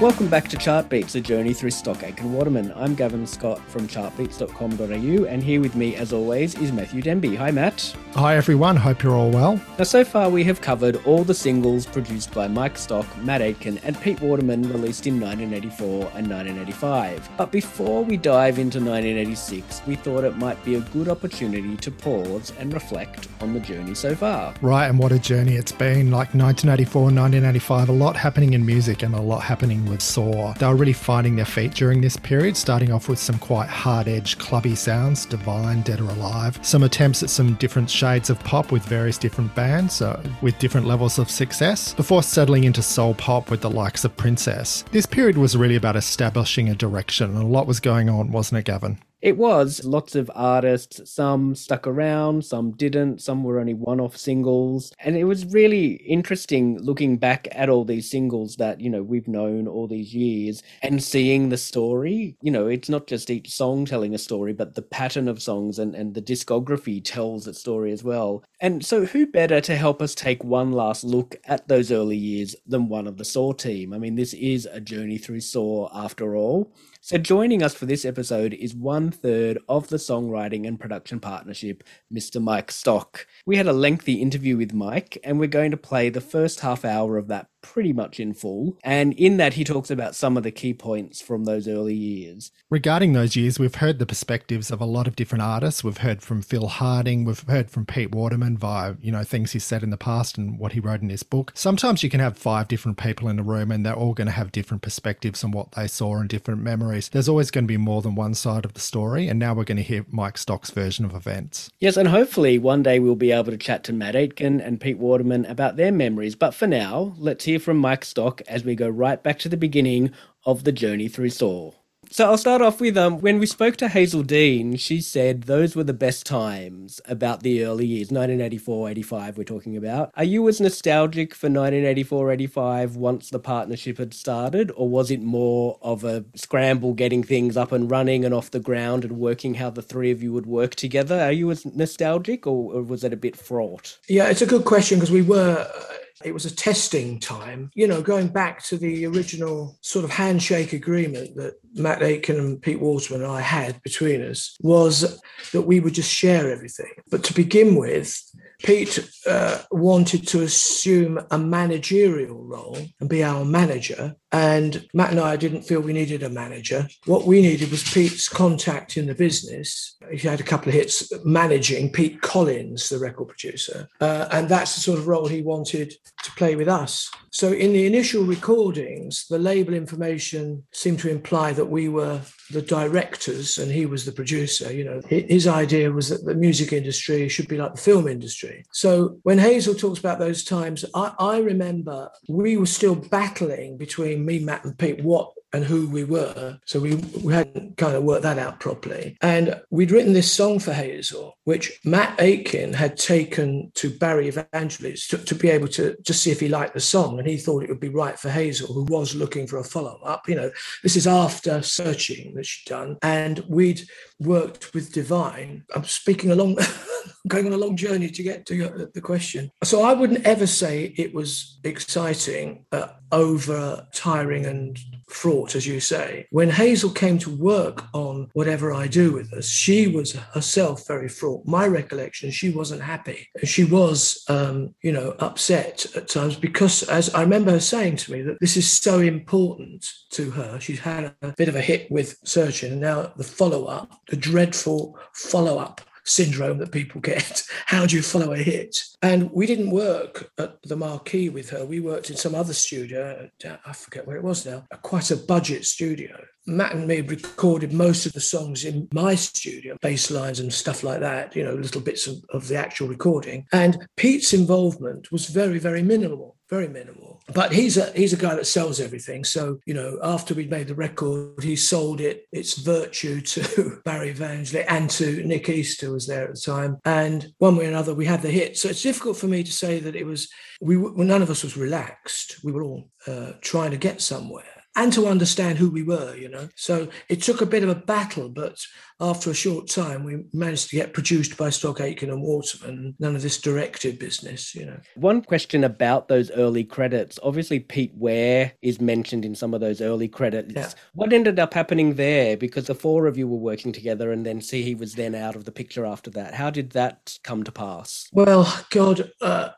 Welcome back to Chartbeats, a journey through Stock Aitken Waterman. I'm Gavin Scott from chartbeats.com.au, and here with me, as always, is Matthew Denby. Hi, Matt. Hi, everyone. Hope you're all well. Now, so far, we have covered all the singles produced by Mike Stock, Matt Aitken, and Pete Waterman released in 1984 and 1985. But before we dive into 1986, we thought it might be a good opportunity to pause and reflect on the journey so far. Right, and what a journey it's been. Like 1984 1985, a lot happening in music and a lot happening with Saw. They were really finding their feet during this period, starting off with some quite hard edged, clubby sounds, Divine, Dead or Alive, some attempts at some different shades of pop with various different bands with different levels of success, before settling into soul pop with the likes of Princess. This period was really about establishing a direction, and a lot was going on, wasn't it, Gavin? It was lots of artists, some stuck around, some didn't, some were only one off singles. And it was really interesting looking back at all these singles that, you know, we've known all these years and seeing the story. You know, it's not just each song telling a story, but the pattern of songs and, and the discography tells its story as well. And so, who better to help us take one last look at those early years than one of the Saw team? I mean, this is a journey through Saw after all. So, joining us for this episode is one third of the songwriting and production partnership, Mr. Mike Stock. We had a lengthy interview with Mike, and we're going to play the first half hour of that pretty much in full. And in that, he talks about some of the key points from those early years. Regarding those years, we've heard the perspectives of a lot of different artists. We've heard from Phil Harding, we've heard from Pete Waterman via, you know, things he said in the past and what he wrote in his book. Sometimes you can have five different people in a room and they're all going to have different perspectives on what they saw and different memories. There's always going to be more than one side of the story. And now we're going to hear Mike Stock's version of events. Yes, and hopefully one day we'll be able to chat to Matt Aitken and Pete Waterman about their memories. But for now, let's hear from Mike Stock as we go right back to the beginning of the journey through Saw. So I'll start off with um, when we spoke to Hazell Dean, she said those were the best times about the early years, 1984, 85, we're talking about. Are you as nostalgic for 1984, 85 once the partnership had started, or was it more of a scramble getting things up and running and off the ground and working how the three of you would work together? Are you as nostalgic, or, or was it a bit fraught? Yeah, it's a good question because we were. Uh, it was a testing time, you know, going back to the original sort of handshake agreement that Matt Aitken and Pete Waterman and I had between us was that we would just share everything. But to begin with, Pete uh, wanted to assume a managerial role and be our manager. And Matt and I didn't feel we needed a manager. What we needed was Pete's contact in the business. He had a couple of hits managing Pete Collins, the record producer. Uh, and that's the sort of role he wanted to play with us. So in the initial recordings, the label information seemed to imply that we were the directors and he was the producer. You know, his idea was that the music industry should be like the film industry. So when Hazell talks about those times, I, I remember we were still battling between me, Matt, and Pete what and who we were. So we, we hadn't kind of worked that out properly. And we'd written this song for Hazell, which Matt Aitken had taken to Barry Evangeli to, to, be able to just see if he liked the song. And he thought it would be right for Hazell, who was looking for a follow up. You know, this is after searching that she'd done. And we'd worked with Divine. I'm speaking along, going on a long journey to get to the question. So I wouldn't ever say it was exciting, uh, over tiring and fraught, as you say. When Hazell came to work on whatever I do with us, she was herself very fraught. My recollection, she wasn't happy. She was, um, you know, upset at times because, as I remember her saying to me, that this is so important to her. She's had a bit of a hit with Searching, and now the follow up, the dreadful follow up syndrome that people get. How do you follow a hit? And we didn't work at the Marquee with her. We worked in some other studio. Uh, I forget where it was now. Quite a budget studio. Matt and me recorded most of the songs in my studio, bass lines and stuff like that, you know, little bits of, of the actual recording. And Pete's involvement was very, very minimal very minimal. But he's a he's a guy that sells everything. So you know, after we'd made the record, he sold it its virtue to Barry Evangeli and to Nick East, who was there at the time. And one way or another, we had the hit. So it's difficult for me to say that it was we. Well, none of us was relaxed. We were all uh, trying to get somewhere. And to understand who we were, you know. So it took a bit of a battle, but after a short time, we managed to get produced by Stock Aitken and Waterman. None of this directed business, you know. One question about those early credits. Obviously, Pete Ware is mentioned in some of those early credits. Yeah. What ended up happening there? Because the four of you were working together, and then see he was then out of the picture after that. How did that come to pass? Well, God, uh,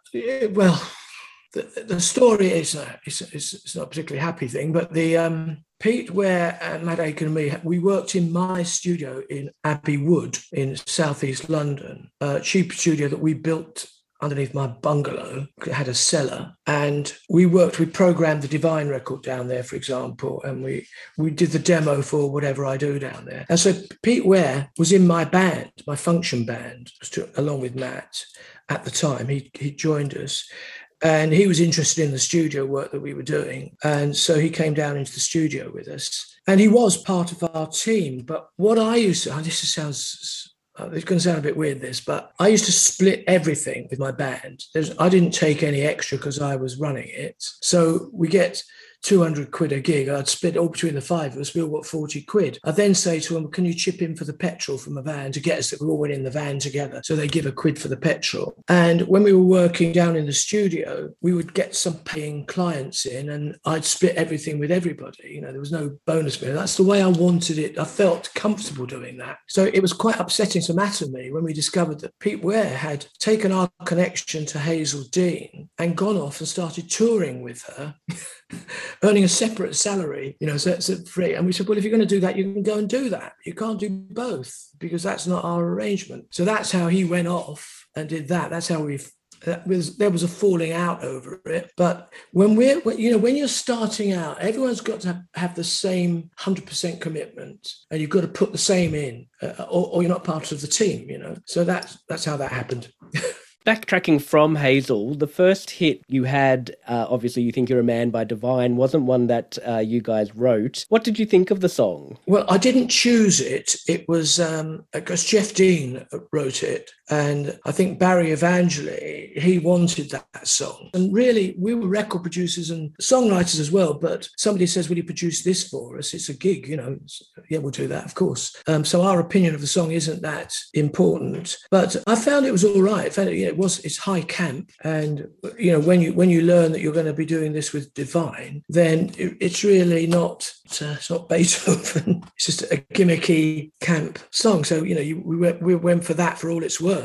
well the, the story is uh, it's, it's, it's, not a particularly happy thing, but the um, Pete Ware and Matt Aitken and me, we worked in my studio in Abbey Wood in southeast London, a cheap studio that we built underneath my bungalow. It had a cellar, and we worked. We programmed the Divine record down there, for example, and we we did the demo for whatever I do down there. And so Pete Ware was in my band, my function band, along with Matt at the time. He he joined us, and he was interested in the studio work that we were doing. And so he came down into the studio with us. And he was part of our team. But what I used to, oh, this sounds, it's going to sound a bit weird, this, but I used to split everything with my band. There's, I didn't take any extra because I was running it. So we get 200 quid a gig. I'd split it all between the five of us. We all got 40 quid. I'd then say to them, Can you chip in for the petrol from a van to get us that we all in the van together? So they give a quid for the petrol. And when we were working down in the studio, we would get some paying clients in and I'd split everything with everybody. You know, there was no bonus meal. That's the way I wanted it. I felt comfortable doing that. So it was quite upsetting to Matt and me when we discovered that Pete Ware had taken our connection to Hazell Dean and gone off and started touring with her. earning a separate salary, you know, so it's free. And we said, well, if you're going to do that, you can go and do that. You can't do both because that's not our arrangement. So that's how he went off and did that. That's how we've was there was a falling out over it but when we're you know when you're starting out everyone's got to have the same 100% commitment and you've got to put the same in uh, or, or, you're not part of the team you know so that's that's how that happened Backtracking from Hazell, the first hit you had, uh, obviously, You Think You're a Man by Divine, wasn't one that uh, you guys wrote. What did you think of the song? Well, I didn't choose it. It was um, Geoff Deane wrote it. And I think Barry Evangeli, he wanted that song. And really, we were record producers and songwriters as well. But somebody says, Will you produce this for us? It's a gig, you know. Yeah, we'll do that, of course. Um, so our opinion of the song isn't that important. But I found it was all right. I found it, you know, it was it's high camp. And you know, when you when you learn that you're going to be doing this with Divine, then it, it's really not uh, it's not Beethoven. It's just a gimmicky camp song. So you know, you, we went, we went for that for all it's worth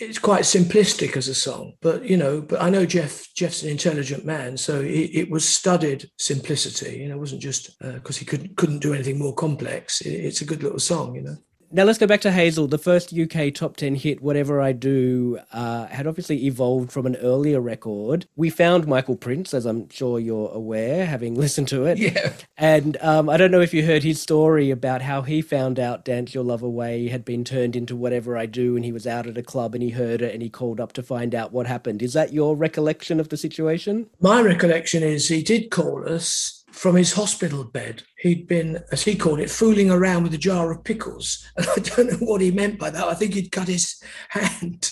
it's quite simplistic as a song, but you know, but I know Geoff. Geoff's an intelligent man, so it, it was studied simplicity. You know, it wasn't just because uh, he couldn't couldn't do anything more complex. It, it's a good little song, you know. Now let's go back to Hazell. The first UK top 10 hit, Whatever I Do, uh, had obviously evolved from an earlier record. We found Michael Prince, as I'm sure you're aware, having listened to it. Yeah. And um, I don't know if you heard his story about how he found out Dance Your Love Away had been turned into Whatever I Do and he was out at a club and he heard it and he called up to find out what happened. Is that your recollection of the situation? My recollection is he did call us from his hospital bed. He'd been, as he called it, fooling around with a jar of pickles. And I don't know what he meant by that. I think he'd cut his hand.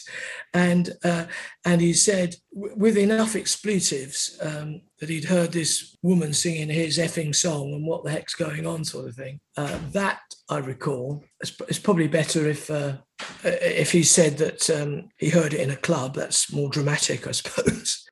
And, uh, and he said, with enough expletives, um, that he'd heard this woman singing his effing song and what the heck's going on, sort of thing. Uh, that I recall. It's, it's probably better if uh, if he said that um, he heard it in a club. That's more dramatic, I suppose.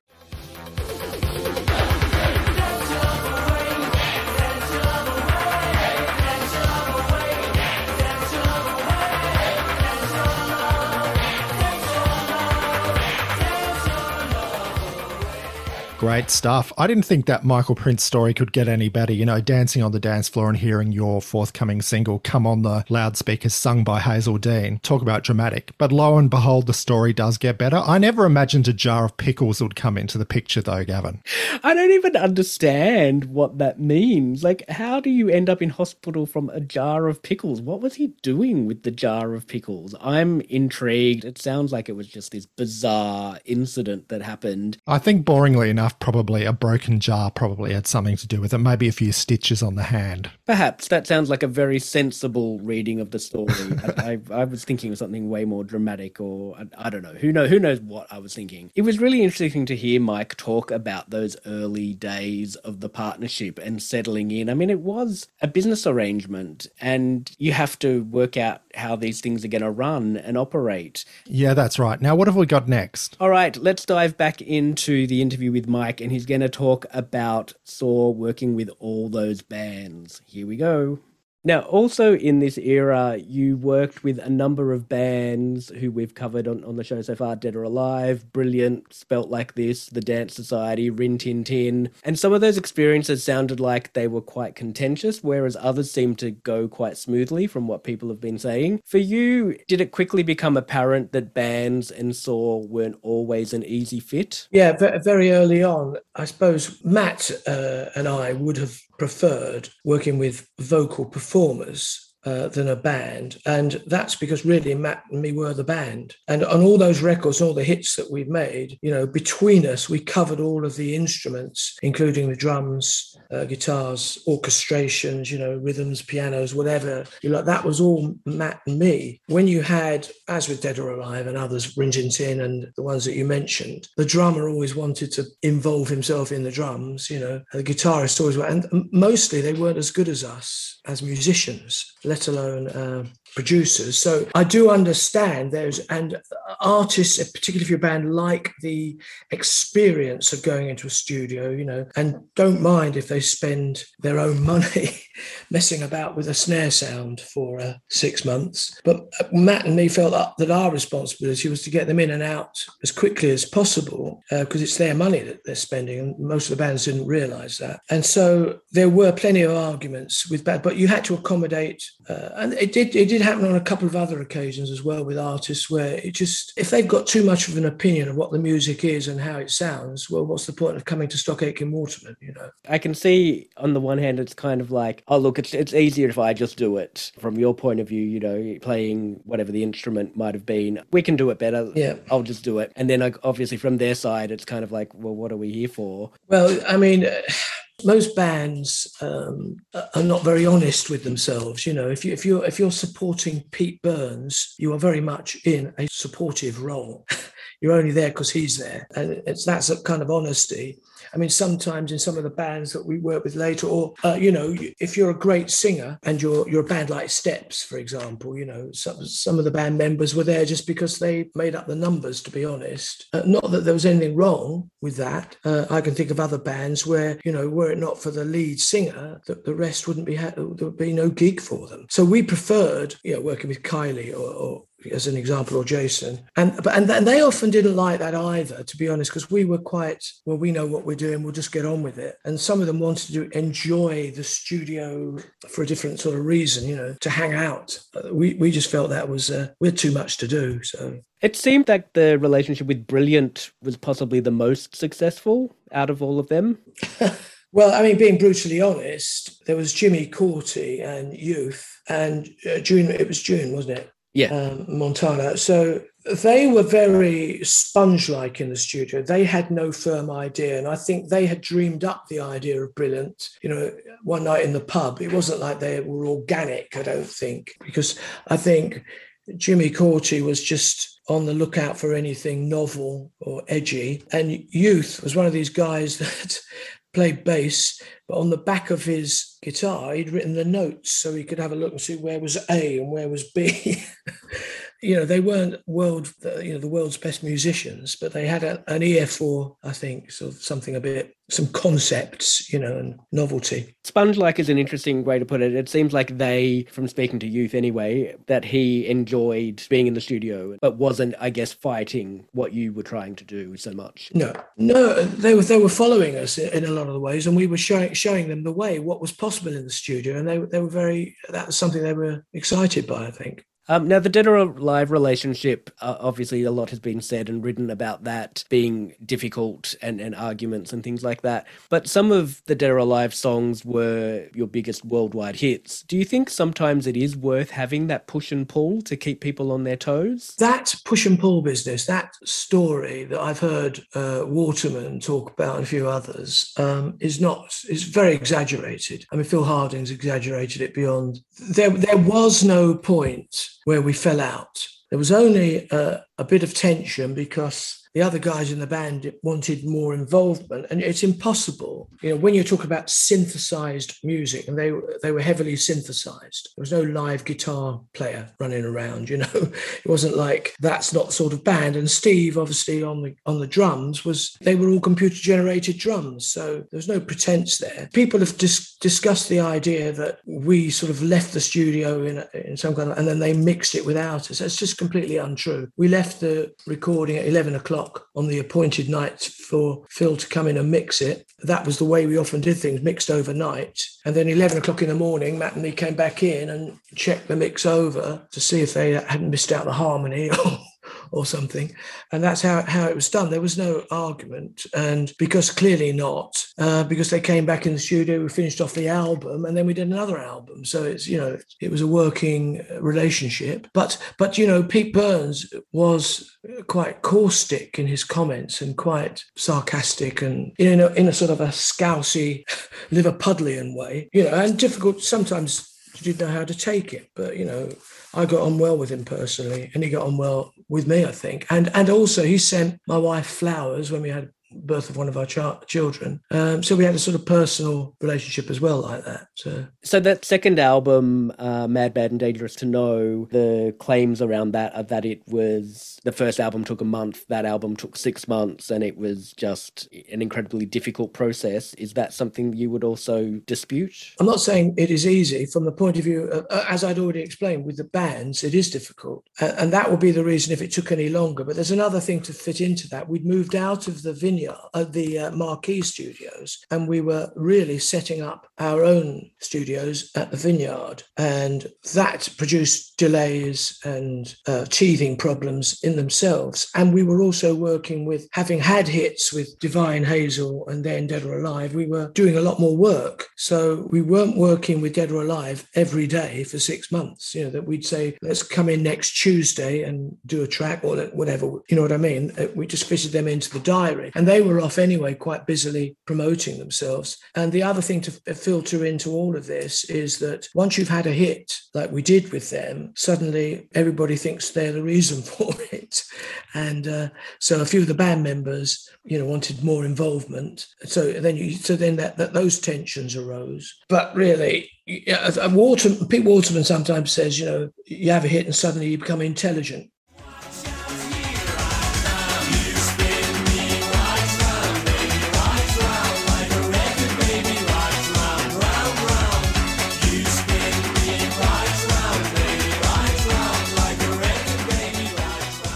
Great stuff. I didn't think that Michael Prince story could get any better. You know, dancing on the dance floor and hearing your forthcoming single come on the loudspeakers sung by Hazell Dean. Talk about dramatic. But lo and behold, the story does get better. I never imagined a jar of pickles would come into the picture, though, Gavin. I don't even understand what that means. Like, how do you end up in hospital from a jar of pickles? What was he doing with the jar of pickles? I'm intrigued. It sounds like it was just this bizarre incident that happened. I think, boringly enough, probably a broken jar probably had something to do with it. Maybe a few stitches on the hand. Perhaps that sounds like a very sensible reading of the story. I, I, I, was thinking of something way more dramatic, or I, I, don't know. Who know? Who knows what I was thinking? It was really interesting to hear Mike talk about those early days of the partnership and settling in. I mean, it was a business arrangement, and you have to work out how these things are going to run and operate. Yeah, that's right. Now, what have we got next? All right, let's dive back into the interview with Mike, and he's going to talk about Saw working with all those bands. Here we go. Now, also in this era, you worked with a number of bands who we've covered on, on the show so far Dead or Alive, Brilliant, Spelt Like This, The Dance Society, Rin Tin Tin. And some of those experiences sounded like they were quite contentious, whereas others seemed to go quite smoothly from what people have been saying. For you, did it quickly become apparent that bands and Saw weren't always an easy fit? Yeah, very early on. I suppose Matt uh, and I would have preferred working with vocal performers uh, than a band. And that's because really Matt and me were the band. And on all those records, all the hits that we've made, you know, between us, we covered all of the instruments, including the drums, uh, guitars, orchestrations, you know, rhythms, pianos, whatever. You know, that was all Matt and me. When you had, as with Dead or Alive and others, Rin Tin Tin and the ones that you mentioned, the drummer always wanted to involve himself in the drums, you know, the guitarist always, were. and mostly they weren't as good as us as musicians let alone uh, producers. So I do understand those and artists, particularly if you're a band, like the experience of going into a studio, you know, and don't mind if they spend their own money messing about with a snare sound for uh, six months. But uh, Matt and me felt that our responsibility was to get them in and out as quickly as possible because uh, it's their money that they're spending, and most of the bands didn't realise that. And so there were plenty of arguments with bad, but you had to accommodate, uh, and it did it did happen on a couple of other occasions as well with artists where it just if they've got too much of an opinion of what the music is and how it sounds, well, what's the point of coming to Stock Aitken Waterman? You know, I can see on the one hand it's kind of like oh look, it's it's easier if I just do it. From your point of view, you know, playing whatever the instrument might have been, we can do it better. Yeah, I'll just do it. And then obviously from their side, it's kind of like, well, what are we here for? Well, I mean. Most bands um, are not very honest with themselves. You know, if you if you're if you're supporting Pete Burns, you are very much in a supportive role. you're only there because he's there, and it's that's a kind of honesty. I mean, sometimes in some of the bands that we work with later, or uh, you know, if you're a great singer and you're you're a band like Steps, for example, you know, some some of the band members were there just because they made up the numbers. To be honest, uh, not that there was anything wrong with that. Uh, I can think of other bands where you know, were it not for the lead singer, that the rest wouldn't be ha- there would be no gig for them. So we preferred, you know, working with Kylie or, or as an example, or Jason, and but and, and they often didn't like that either, to be honest, because we were quite well. We know what we're doing. We'll just get on with it. And some of them wanted to enjoy the studio for a different sort of reason, you know, to hang out. Uh, we we just felt that was uh, we had too much to do. So it seemed like the relationship with Brilliant was possibly the most successful out of all of them. Well, I mean, being brutally honest, there was Jimmy Cauty and Youth, and uh, June. It was June, wasn't it? Yeah. um, Montana. So they were very sponge like in the studio. They had no firm idea. And I think they had dreamed up the idea of Brilliant, you know, one night in the pub. It wasn't like they were organic, I don't think, because I think Jimmy Cauty was just on the lookout for anything novel or edgy. And Youth was one of these guys that played bass, but on the back of his guitar, he'd written the notes so he could have a look and see where was A and where was B. you know, they weren't world, you know, the world's best musicians, but they had a, an ear for, I think, sort of something a bit, some concepts, you know, and novelty. Sponge-like is an interesting way to put it. It seems like they, from speaking to youth anyway, that he enjoyed being in the studio, but wasn't, I guess, fighting what you were trying to do so much. No, no, they were they were following us in a lot of the ways, and we were showing showing them the way, what was possible in the studio, and they they were very. That was something they were excited by, I think. Um, now, the Dead or Alive relationship, uh, obviously, a lot has been said and written about that being difficult and, and arguments and things like that. But some of the Dead or Alive songs were your biggest worldwide hits. Do you think sometimes it is worth having that push and pull to keep people on their toes? That push and pull business, that story that I've heard uh, Waterman talk about and a few others, um, is not, is very exaggerated. I mean, Phil Harding's exaggerated it beyond. There, there was no point where we fell out. There was only a, a bit of tension because the other guys in the band wanted more involvement and it's impossible. You know when you talk about synthesized music and they they were heavily synthesized. There was no live guitar player running around you know. It wasn't like that's not the sort of band. And steve obviously on the on the drums was they were all computer generated drums so there was no pretense there. People have dis- discussed the idea that we sort of left the studio in in some kind of and then they mixed it without us. That's just completely untrue. We left the recording at 11 o'clock o'clock on the appointed night for Phil to come in and mix it. That was the way we often did things, mixed overnight. And then 11 o'clock in the morning, Matt and me came back in and checked the mix over to see if they hadn't missed out the harmony or something. And that's how, how it was done. There was no argument. And because clearly not, uh, because they came back in the studio, we finished off the album and then we did another album. So it's, you know, it was a working relationship. But, but you know, Pete Burns was quite caustic in his comments and quite sarcastic and in a, in a sort of a scousy, Liverpudlian way, you know, and difficult sometimes you didn't know how to take it. But, you know, I got on well with him personally, and he got on well with me, I think. And and also he sent my wife flowers when we had birth of one of our ch- children. Um, so we had a sort of personal relationship as well, like that. So, so that second album, uh, Mad, Bad, and Dangerous to Know, the claims around that are that it was the first album took a month, that album took six months, and it was just an incredibly difficult process. Is that something you would also dispute? I'm not saying it is easy from the point of view, of, uh, as I'd already explained, with the bands, it is difficult, uh, and that would be the reason if it took any longer. But there's another thing to fit into that. We'd moved out of the vineyard vineyard, uh, the uh, Marquee Studios, and we were really setting up our own studios at the vineyard. And that produced delays and uh, teething problems in themselves. And we were also working with, having had hits with Divine Hazell and then Dead or Alive, we were doing a lot more work. So we weren't working with Dead or Alive every day for six months. You know, that we'd say, let's come in next Tuesday and do a track or whatever. You know what I mean? Uh, we just fitted them into the diary. And they were off anyway, quite busily promoting themselves. And the other thing to filter into all of this is that once you've had a hit, like we did with them, suddenly everybody thinks they're the reason for it. And uh, so a few of the band members, you know, wanted more involvement. So then you, so then that, that those tensions arose. But really, yeah, Water, Pete Waterman sometimes says, you know, you have a hit and suddenly you become intelligent.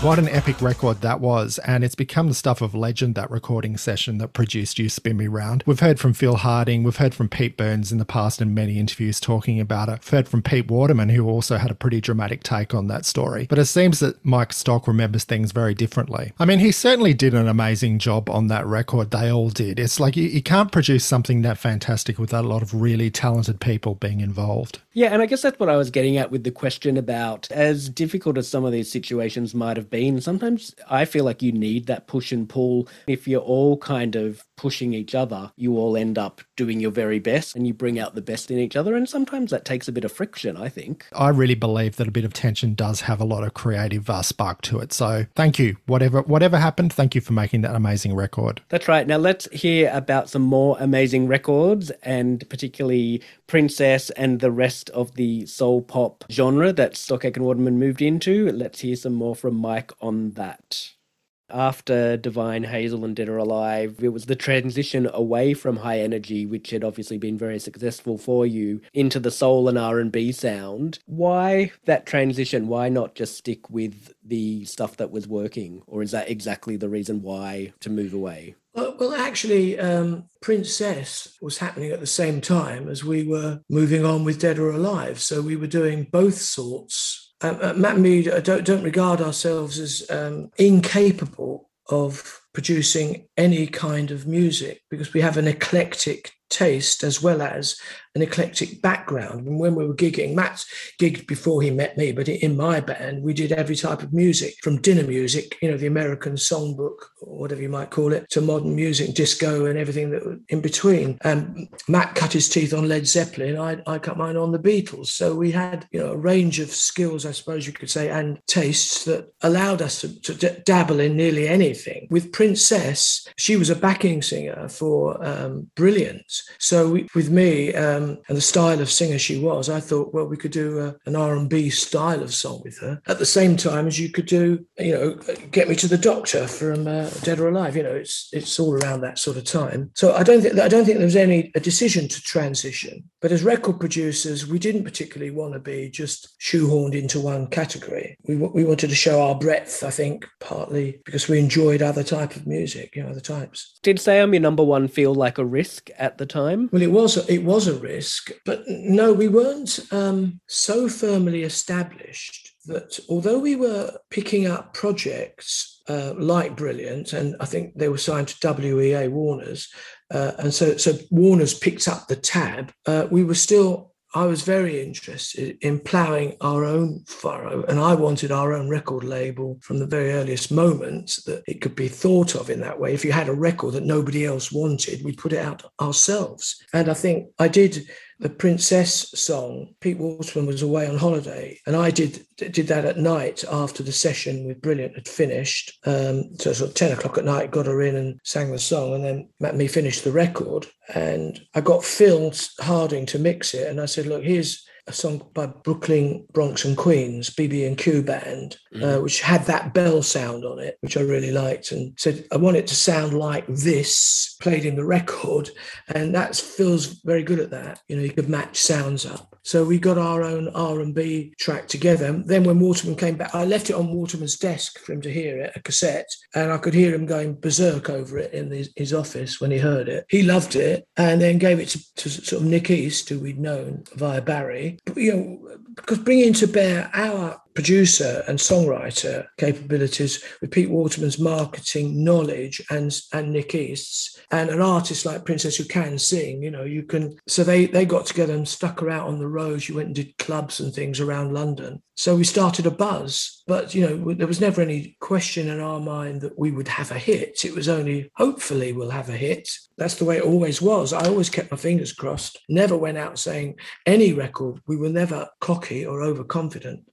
What an epic record that was, and it's become the stuff of legend, that recording session that produced You Spin Me Round. We've heard from Phil Harding, we've heard from Pete Burns in the past in many interviews talking about it. We've heard from Pete Waterman, who also had a pretty dramatic take on that story. But it seems that Mike Stock remembers things very differently. I mean, he certainly did an amazing job on that record. They all did. It's like you, you can't produce something that fantastic without a lot of really talented people being involved. Yeah, and I guess that's what I was getting at with the question about as difficult as some of these situations might have been, sometimes I feel like you need that push and pull. If you're all kind of pushing each other, you all end up doing your very best and you bring out the best in each other. And sometimes that takes a bit of friction, I think. I really believe that a bit of tension does have a lot of creative uh, spark to it. So thank you. Whatever whatever happened, thank you for making that amazing record. That's right. Now let's hear about some more amazing records and particularly Princess and the rest of the soul pop genre that Stock Aitken Waterman moved into. Let's hear some more from Mike on that after Divine Hazell and Dead or Alive, it was the transition away from high energy, which had obviously been very successful for you, into the soul and R and B sound. Why that transition? Why not just stick with the stuff that was working, or is that exactly the reason why to move away? Well, well actually, um, Princess was happening at the same time as we were moving on with Dead or Alive, so we were doing both sorts uh, Matt and me don't, don't regard ourselves as um, incapable of producing any kind of music because we have an eclectic taste as well as an eclectic background. And when we were gigging, Matt gigged before he met me, but in my band, we did every type of music from dinner music, you know, the American songbook or whatever you might call it, to modern music, disco, and everything that in between. And Matt cut his teeth on Led Zeppelin. I, I cut mine on the Beatles. So we had, you know, a range of skills, I suppose you could say, and tastes that allowed us to, to d- dabble in nearly anything. With Princess, she was a backing singer for um, Brilliance. So we, with me, um, um, and the style of singer she was, I thought, well, we could do a, an R&B style of song with her. At the same time as you could do, you know, Get Me to the Doctor from uh, Dead or Alive. You know, it's it's all around that sort of time. So I don't think I don't think there was any a decision to transition. But as record producers, we didn't particularly want to be just shoehorned into one category. We we wanted to show our breadth. I think partly because we enjoyed other type of music, you know, other types. Did Say I'm Your Number One feel like a risk at the time? Well, it was it was a risk risk. But no, we weren't um, so firmly established that although we were picking up projects uh, like Brilliant, and I think they were signed to WEA Warner's, uh, and so so Warner's picked up the tab. Uh, we were still I was very interested in ploughing our own furrow, and I wanted our own record label from the very earliest moments that it could be thought of in that way. If you had a record that nobody else wanted, we'd put it out ourselves. And I think I did the Princess song, Pete Waterman was away on holiday, and I did did that at night after the session with Brilliant had finished. Um, so sort of ten o'clock at night, got her in and sang the song, and then Matt me finished the record. And I got Phil Harding to mix it, and I said, "Look, here's a song by Brooklyn, Bronx and Queens, BB&Q band, mm. uh, which had that bell sound on it, which I really liked, and said I want it to sound like this played in the record, and that feels very good at that. You know, you could match sounds up. So we got our own R&B track together. Then when Waterman came back, I left it on Waterman's desk for him to hear it, a cassette, and I could hear him going berserk over it in his, his office when he heard it. He loved it and then gave it to, to sort of Nick East, who we'd known via Barry. But, you know, because bringing to bear our producer and songwriter capabilities with Pete Waterman's marketing knowledge and and Nick East's and an artist like Princess who can sing, you know, you can so they they got together and stuck her out on the road. You went and did clubs and things around London. So we started a buzz, but you know, there was never any question in our mind that we would have a hit. It was only hopefully we'll have a hit. That's the way it always was. I always kept my fingers crossed. Never went out saying any record. We were never cocky or overconfident.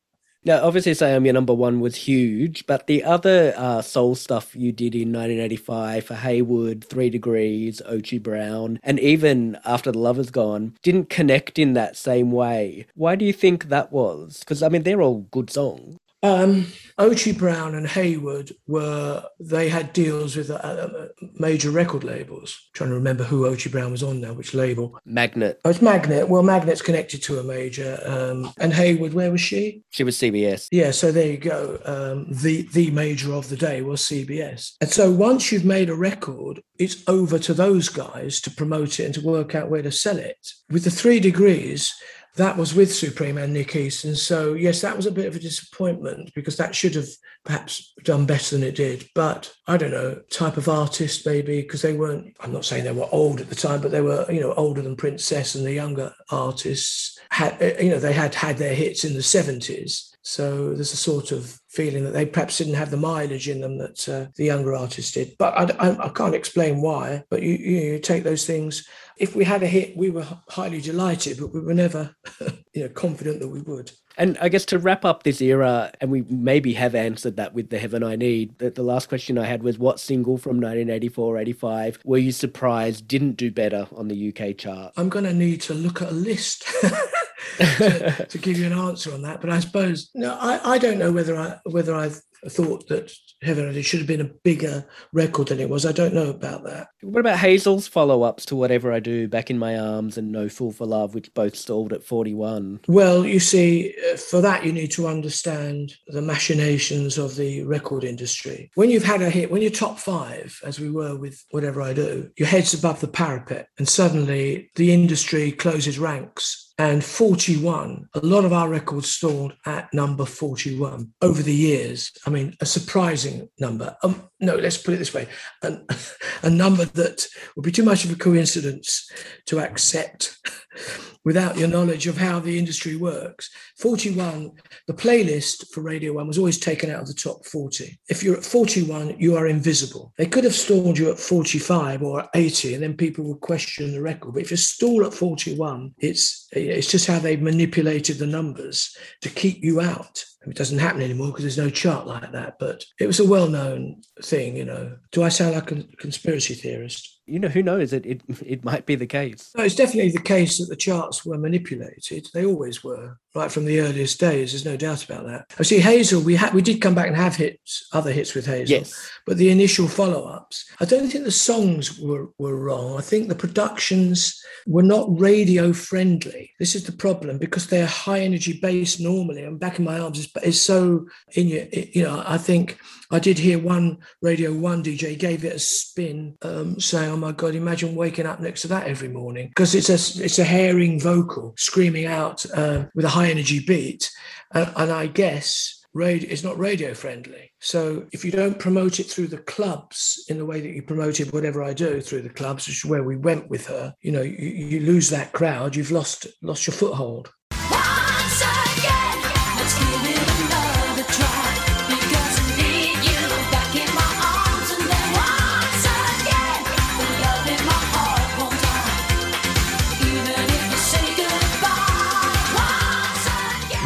Now, obviously, Say I'm Your Number One was huge, but the other uh, soul stuff you did in 1985 for Haywoode, Three Degrees, O'Chi Brown, and even After the Lover's Gone didn't connect in that same way. Why do you think that was? Because, I mean, they're all good songs. Um, O'Chi Brown and Haywoode were they had deals with uh, uh, major record labels. I'm trying to remember who O'Chi Brown was on now, which label? Magnet. Oh, it's Magnet. Well, Magnet's connected to a major. Um, and Haywoode, where was she? She was CBS. Yeah, so there you go. Um, the the major of the day was CBS. And so once you've made a record, it's over to those guys to promote it and to work out where to sell it. With the three degrees that was with Supreme and Nick East. And so, yes, that was a bit of a disappointment because that should have perhaps done better than it did. But I don't know, type of artist maybe, because they weren't, I'm not saying they were old at the time, but they were, you know, older than Princess and the younger artists had, you know, they had had their hits in the 70s. So there's a sort of feeling that they perhaps didn't have the mileage in them that uh, the younger artists did. But I, I, I can't explain why. But you, you, you take those things if we had a hit, we were highly delighted, but we were never, you know, confident that we would. And I guess to wrap up this era, and we maybe have answered that with The Heaven I Need, that the last question I had was what single from 1984 85 were you surprised didn't do better on the UK chart? I'm going to need to look at a list. to, to, give you an answer on that, but I suppose no, I, I don't know whether I whether I thought that Heaven it should have been a bigger record than it was. I don't know about that. What about Hazell's follow ups to Whatever I Do, Back in My Arms, and No Fool for Love, which both stalled at 41? Well, you see, uh, for that, you need to understand the machinations of the record industry. When you've had a hit, when you're top five, as we were with Whatever I Do, your head's above the parapet, and suddenly the industry closes ranks and 41. A lot of our records stalled at number 41 over the years. I mean, a surprising number. Um, no, let's put it this way an, a number that would be too much of a coincidence to accept without your knowledge of how the industry works. 41, the playlist for Radio 1 was always taken out of the top 40. If you're at 41, you are invisible. They could have stalled you at 45 or 80, and then people would question the record. But if you stall at 41, it's, it's just how they've manipulated the numbers to keep you out. It doesn't happen anymore because there's no chart like that. But it was a well known thing, you know. Do I sound like a conspiracy theorist? You know, who knows? It, it it might be the case. No, it's definitely the case that the charts were manipulated. They always were, right from the earliest days. There's no doubt about that. I see Hazell. We had we did come back and have hits, other hits with Hazell. Yes. But the initial follow-ups, I don't think the songs were were wrong. I think the productions were not radio friendly. This is the problem because they're high energy based normally. And back in my arms is is so in your. You know, I think I did hear one Radio 1 DJ gave it a spin, um, saying, oh my God, imagine waking up next to that every morning. Because it's a, it's a herring vocal screaming out uh, with a high energy beat. And I guess radio is not radio friendly. So if you don't promote it through the clubs in the way that you promoted whatever I do through the clubs, which is where we went with her, you know, you, you lose that crowd, you've lost lost your foothold.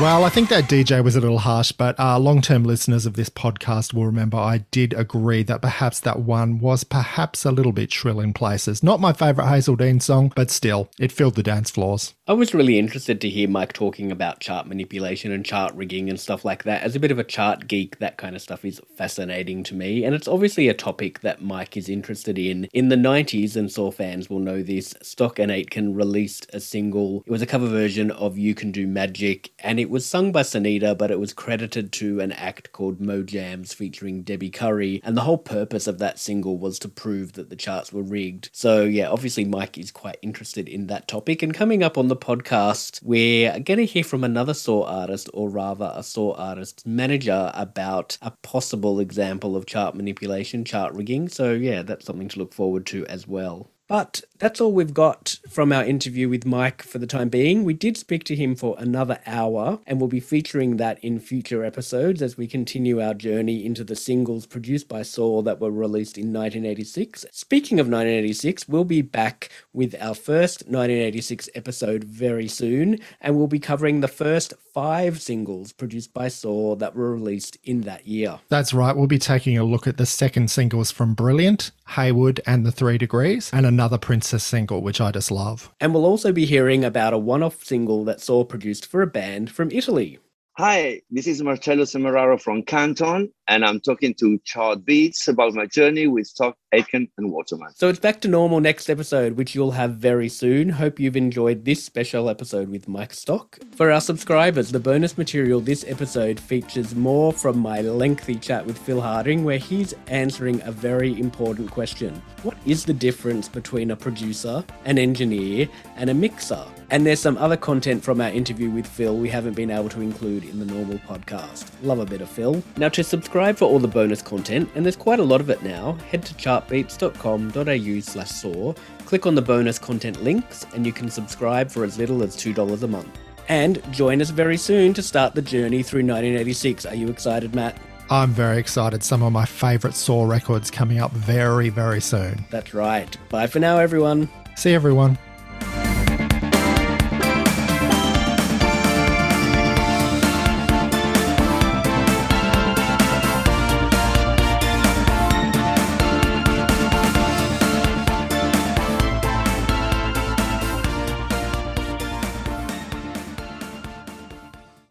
Well, I think that DJ was a little harsh, but uh, long term listeners of this podcast will remember I did agree that perhaps that one was perhaps a little bit shrill in places. Not my favourite Hazell Dean song, but still, it filled the dance floors. I was really interested to hear Mike talking about chart manipulation and chart rigging and stuff like that. As a bit of a chart geek, that kind of stuff is fascinating to me, and it's obviously a topic that Mike is interested in. In the 90s, and Saw fans will know this, Stock and Aitken released a single. It was a cover version of You Can Do Magic, and it was sung by Sunita, but it was credited to an act called Mo Jams featuring Debbie Curry. And the whole purpose of that single was to prove that the charts were rigged. So, yeah, obviously, Mike is quite interested in that topic. And coming up on the podcast, we're going to hear from another Saw artist, or rather, a Saw artist's manager, about a possible example of chart manipulation, chart rigging. So, yeah, that's something to look forward to as well. But that's all we've got from our interview with Mike for the time being. We did speak to him for another hour, and we'll be featuring that in future episodes as we continue our journey into the singles produced by Saw that were released in 1986. Speaking of 1986, we'll be back with our first 1986 episode very soon, and we'll be covering the first five singles produced by Saw that were released in that year. That's right. We'll be taking a look at the second singles from Brilliant, Haywoode, and The Three Degrees, and another Princess single, which I just love. And we'll also be hearing about a one off single that Saw produced for a band from Italy. Hi, this is Marcello Semeraro from Canton, and I'm talking to Chart Beats about my journey with Stock, And Waterman. So it's back to normal next episode, which you'll have very soon. Hope you've enjoyed this special episode with Mike Stock. For our subscribers, the bonus material this episode features more from my lengthy chat with Phil Harding, where he's answering a very important question What is the difference between a producer, an engineer, and a mixer? And there's some other content from our interview with Phil we haven't been able to include in the normal podcast. Love a bit of Phil. Now, to subscribe for all the bonus content, and there's quite a lot of it now, head to chartbeats.com.au slash saw, click on the bonus content links, and you can subscribe for as little as $2 a month. And join us very soon to start the journey through 1986. Are you excited, Matt? I'm very excited. Some of my favourite Saw records coming up very, very soon. That's right. Bye for now, everyone. See everyone.